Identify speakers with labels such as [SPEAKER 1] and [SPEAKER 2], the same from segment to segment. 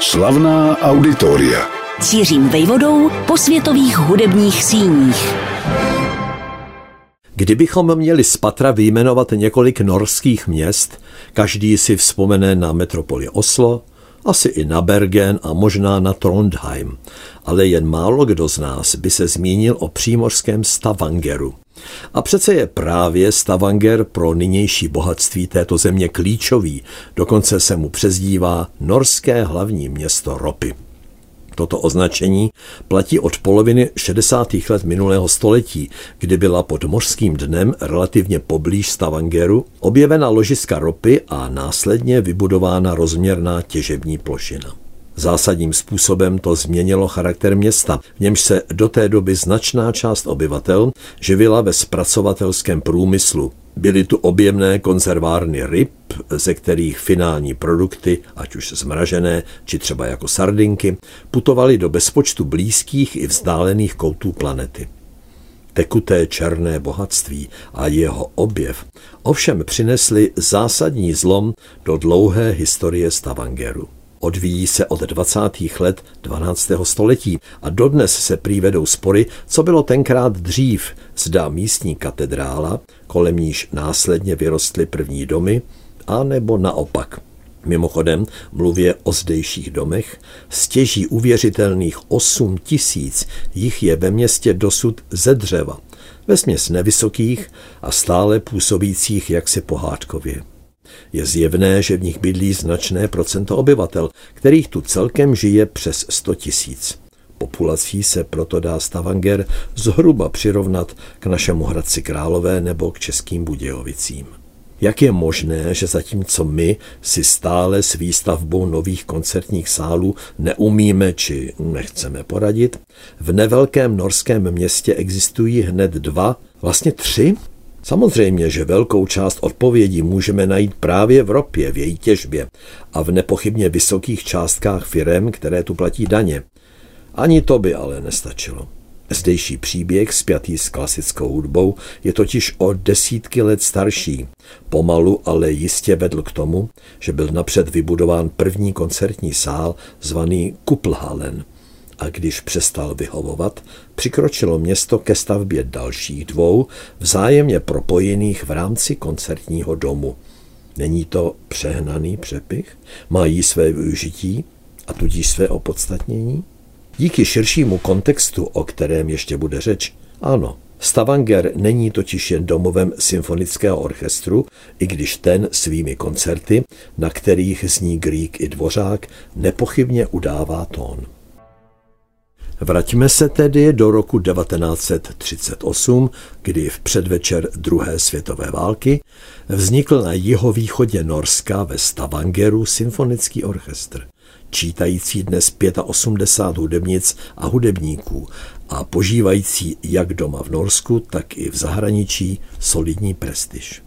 [SPEAKER 1] Slavná auditoria.
[SPEAKER 2] Cířím vejvodou po světových hudebních síních.
[SPEAKER 3] Kdybychom měli z patra vyjmenovat několik norských měst, každý si vzpomene na metropoli Oslo, asi i na Bergen a možná na Trondheim, ale jen málo kdo z nás by se zmínil o přímořském Stavangeru. A přece je právě Stavanger pro nynější bohatství této země klíčový, dokonce se mu přezdívá norské hlavní město ropy. Toto označení platí od poloviny 60. let minulého století, kdy byla pod mořským dnem relativně poblíž Stavangeru objevena ložiska ropy a následně vybudována rozměrná těžební plošina. Zásadním způsobem to změnilo charakter města, v němž se do té doby značná část obyvatel živila ve zpracovatelském průmyslu. Byly tu objemné konzervárny ryb, ze kterých finální produkty, ať už zmražené, či třeba jako sardinky, putovaly do bezpočtu blízkých i vzdálených koutů planety tekuté černé bohatství a jeho objev ovšem přinesli zásadní zlom do dlouhé historie Stavangeru. Odvíjí se od 20. let 12. století a dodnes se prý spory, co bylo tenkrát dřív, zda místní katedrála, kolem níž následně vyrostly první domy, a nebo naopak. Mimochodem, mluvě o zdejších domech, stěží uvěřitelných 8 tisíc jich je ve městě dosud ze dřeva, ve směs nevysokých a stále působících jaksi pohádkově. Je zjevné, že v nich bydlí značné procento obyvatel, kterých tu celkem žije přes 100 tisíc. Populací se proto dá Stavanger zhruba přirovnat k našemu Hradci Králové nebo k Českým Budějovicím. Jak je možné, že zatímco my si stále s výstavbou nových koncertních sálů neumíme či nechceme poradit, v nevelkém norském městě existují hned dva, vlastně tři Samozřejmě, že velkou část odpovědí můžeme najít právě v ropě, v její těžbě a v nepochybně vysokých částkách firem, které tu platí daně. Ani to by ale nestačilo. Zdejší příběh spjatý s klasickou hudbou je totiž o desítky let starší. Pomalu, ale jistě vedl k tomu, že byl napřed vybudován první koncertní sál zvaný Kuplhallen – a když přestal vyhovovat, přikročilo město ke stavbě dalších dvou, vzájemně propojených v rámci koncertního domu. Není to přehnaný přepich? Mají své využití a tudíž své opodstatnění? Díky širšímu kontextu, o kterém ještě bude řeč, ano, Stavanger není totiž jen domovem symfonického orchestru, i když ten svými koncerty, na kterých zní Grík i Dvořák, nepochybně udává tón. Vraťme se tedy do roku 1938, kdy v předvečer druhé světové války vznikl na jihovýchodě Norska ve Stavangeru symfonický orchestr, čítající dnes 85 hudebnic a hudebníků a požívající jak doma v Norsku, tak i v zahraničí solidní prestiž.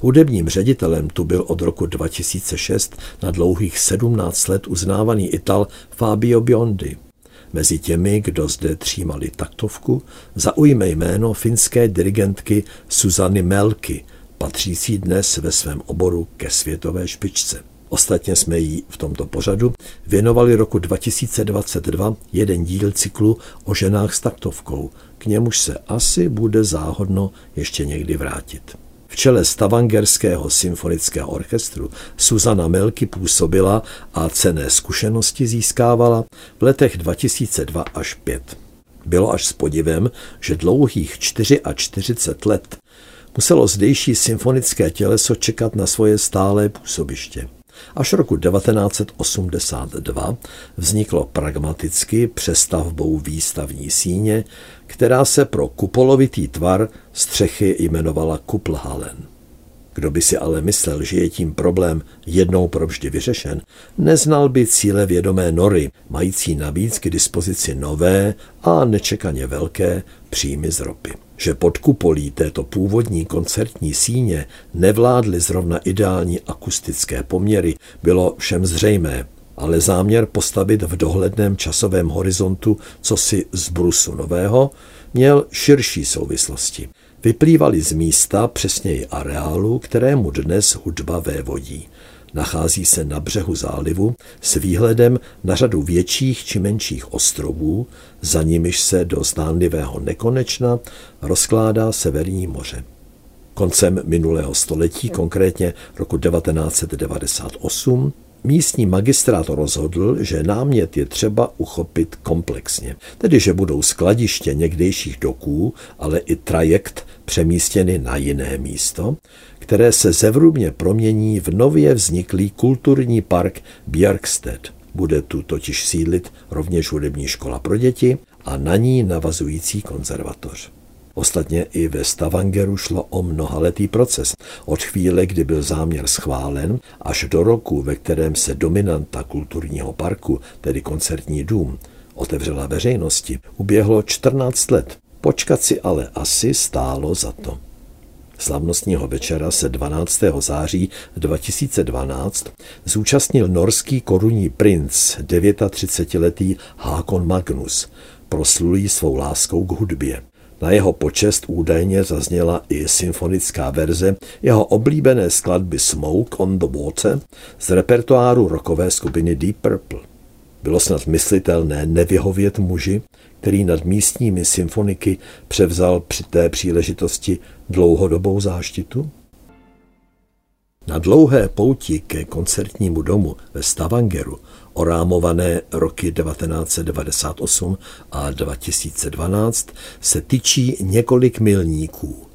[SPEAKER 3] Hudebním ředitelem tu byl od roku 2006 na dlouhých 17 let uznávaný Ital Fabio Biondi – Mezi těmi, kdo zde třímali taktovku, zaujme jméno finské dirigentky Suzany Melky, patřící dnes ve svém oboru ke světové špičce. Ostatně jsme jí v tomto pořadu věnovali roku 2022 jeden díl cyklu o ženách s taktovkou, k němuž se asi bude záhodno ještě někdy vrátit. V čele Stavangerského symfonického orchestru Suzana Melky působila a cené zkušenosti získávala v letech 2002 až 5. Bylo až s podivem, že dlouhých 44 let muselo zdejší symfonické těleso čekat na svoje stálé působiště. Až roku 1982 vzniklo pragmaticky přestavbou výstavní síně, která se pro kupolovitý tvar střechy jmenovala Kuplhalen. Kdo by si ale myslel, že je tím problém jednou provždy vyřešen, neznal by cíle vědomé nory, mající navíc k dispozici nové a nečekaně velké příjmy z ropy. Že pod kupolí této původní koncertní síně nevládly zrovna ideální akustické poměry, bylo všem zřejmé, ale záměr postavit v dohledném časovém horizontu cosi z brusu nového měl širší souvislosti. Vyplývaly z místa, přesněji areálu, kterému dnes hudba vévodí. Nachází se na břehu zálivu s výhledem na řadu větších či menších ostrovů, za nimiž se do zdánlivého nekonečna rozkládá Severní moře. Koncem minulého století, konkrétně roku 1998, místní magistrát rozhodl, že námět je třeba uchopit komplexně, tedy že budou skladiště někdejších doků, ale i trajekt přemístěny na jiné místo, které se zevrubně promění v nově vzniklý kulturní park Björkstedt. Bude tu totiž sídlit rovněž hudební škola pro děti a na ní navazující konzervatoř. Ostatně i ve Stavangeru šlo o mnohaletý proces. Od chvíle, kdy byl záměr schválen, až do roku, ve kterém se dominanta kulturního parku, tedy koncertní dům, otevřela veřejnosti, uběhlo 14 let. Počkat si ale asi stálo za to. Slavnostního večera se 12. září 2012 zúčastnil norský korunní princ, 39-letý Hákon Magnus, proslulý svou láskou k hudbě. Na jeho počest údajně zazněla i symfonická verze jeho oblíbené skladby Smoke on the Water z repertoáru rokové skupiny Deep Purple. Bylo snad myslitelné nevyhovět muži, který nad místními symfoniky převzal při té příležitosti dlouhodobou záštitu? Na dlouhé pouti ke koncertnímu domu ve Stavangeru, orámované roky 1998 a 2012, se tyčí několik milníků.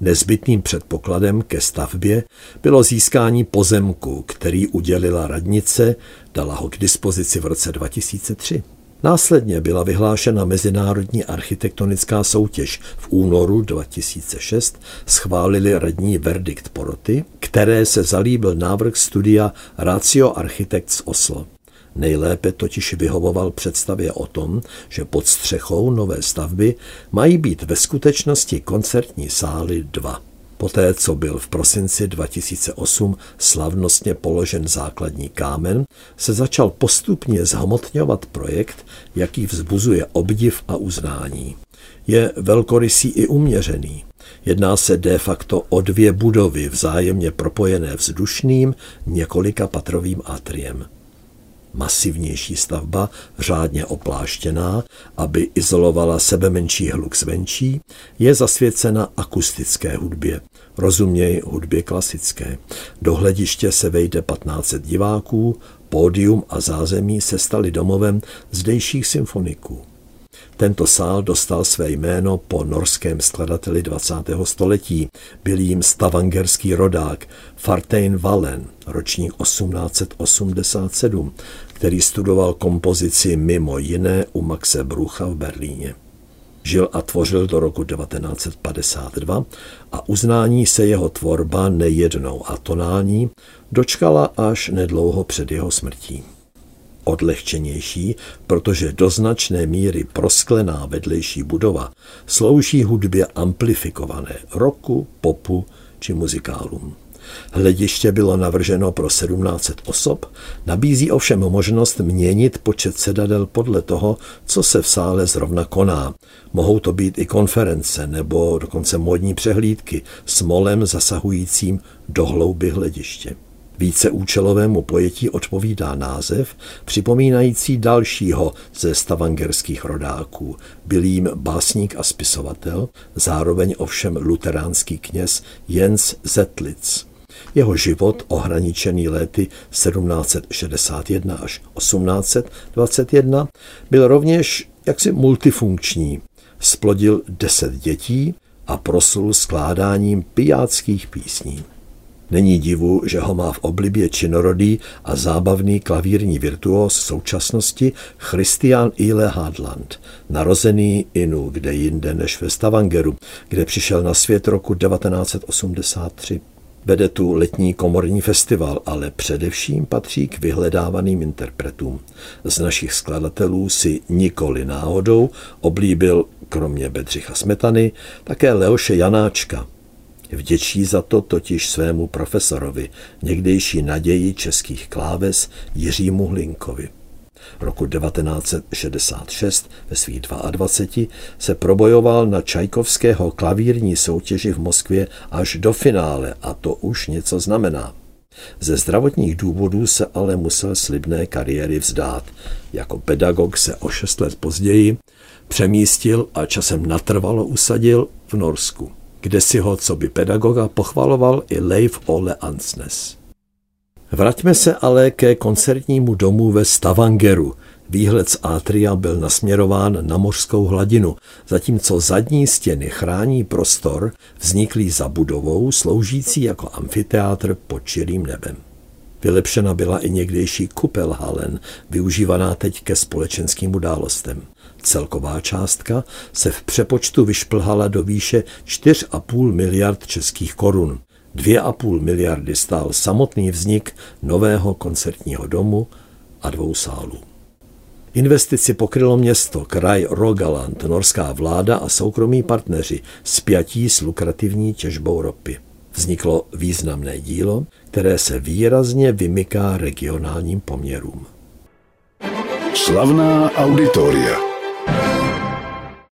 [SPEAKER 3] Nezbytným předpokladem ke stavbě bylo získání pozemku, který udělila radnice, dala ho k dispozici v roce 2003. Následně byla vyhlášena mezinárodní architektonická soutěž. V únoru 2006 schválili radní verdikt poroty, které se zalíbil návrh studia Ratio Architects Oslo. Nejlépe totiž vyhovoval představě o tom, že pod střechou nové stavby mají být ve skutečnosti koncertní sály dva. Poté, co byl v prosinci 2008 slavnostně položen základní kámen, se začal postupně zhmotňovat projekt, jaký vzbuzuje obdiv a uznání. Je velkorysý i uměřený. Jedná se de facto o dvě budovy vzájemně propojené vzdušným několika patrovým atriem masivnější stavba, řádně opláštěná, aby izolovala sebe menší hluk zvenčí, je zasvěcena akustické hudbě, rozuměj hudbě klasické. Do hlediště se vejde 15 diváků, pódium a zázemí se staly domovem zdejších symfoniků. Tento sál dostal své jméno po norském skladateli 20. století. Byl jim stavangerský rodák Fartein Wallen, ročník 1887, který studoval kompozici mimo jiné u Maxe Brucha v Berlíně. Žil a tvořil do roku 1952 a uznání se jeho tvorba nejednou a tonální dočkala až nedlouho před jeho smrtí odlehčenější, protože do značné míry prosklená vedlejší budova slouží hudbě amplifikované roku, popu či muzikálům. Hlediště bylo navrženo pro 1700 osob, nabízí ovšem možnost měnit počet sedadel podle toho, co se v sále zrovna koná. Mohou to být i konference nebo dokonce modní přehlídky s molem zasahujícím do hlouby hlediště. Víceúčelovému pojetí odpovídá název, připomínající dalšího ze stavangerských rodáků. Byl jim básník a spisovatel, zároveň ovšem luteránský kněz Jens Zetlitz. Jeho život, ohraničený léty 1761 až 1821, byl rovněž jaksi multifunkční. Splodil deset dětí a proslul skládáním pijáckých písní. Není divu, že ho má v oblibě činorodý a zábavný klavírní virtuos současnosti Christian Ile Hadland, narozený inu kde jinde než ve Stavangeru, kde přišel na svět roku 1983. Vede tu letní komorní festival, ale především patří k vyhledávaným interpretům. Z našich skladatelů si nikoli náhodou oblíbil, kromě Bedřicha Smetany, také Leoše Janáčka, Vděčí za to totiž svému profesorovi, někdejší naději českých kláves Jiřímu Hlinkovi. Roku 1966 ve svých 22 se probojoval na Čajkovského klavírní soutěži v Moskvě až do finále a to už něco znamená. Ze zdravotních důvodů se ale musel slibné kariéry vzdát. Jako pedagog se o šest let později přemístil a časem natrvalo usadil v Norsku, kde si ho co by pedagoga pochvaloval i Leif Ole Ansnes. Vraťme se ale ke koncertnímu domu ve Stavangeru. Výhled z Atria byl nasměrován na mořskou hladinu, zatímco zadní stěny chrání prostor vzniklý za budovou, sloužící jako amfiteátr pod čirým nebem. Vylepšena byla i někdejší kupelhalen, využívaná teď ke společenským událostem. Celková částka se v přepočtu vyšplhala do výše 4,5 miliard českých korun. 2,5 miliardy stál samotný vznik nového koncertního domu a dvou sálů. Investici pokrylo město, kraj Rogaland, norská vláda a soukromí partneři spjatí s lukrativní těžbou ropy. Vzniklo významné dílo, které se výrazně vymyká regionálním poměrům.
[SPEAKER 1] Slavná auditoria.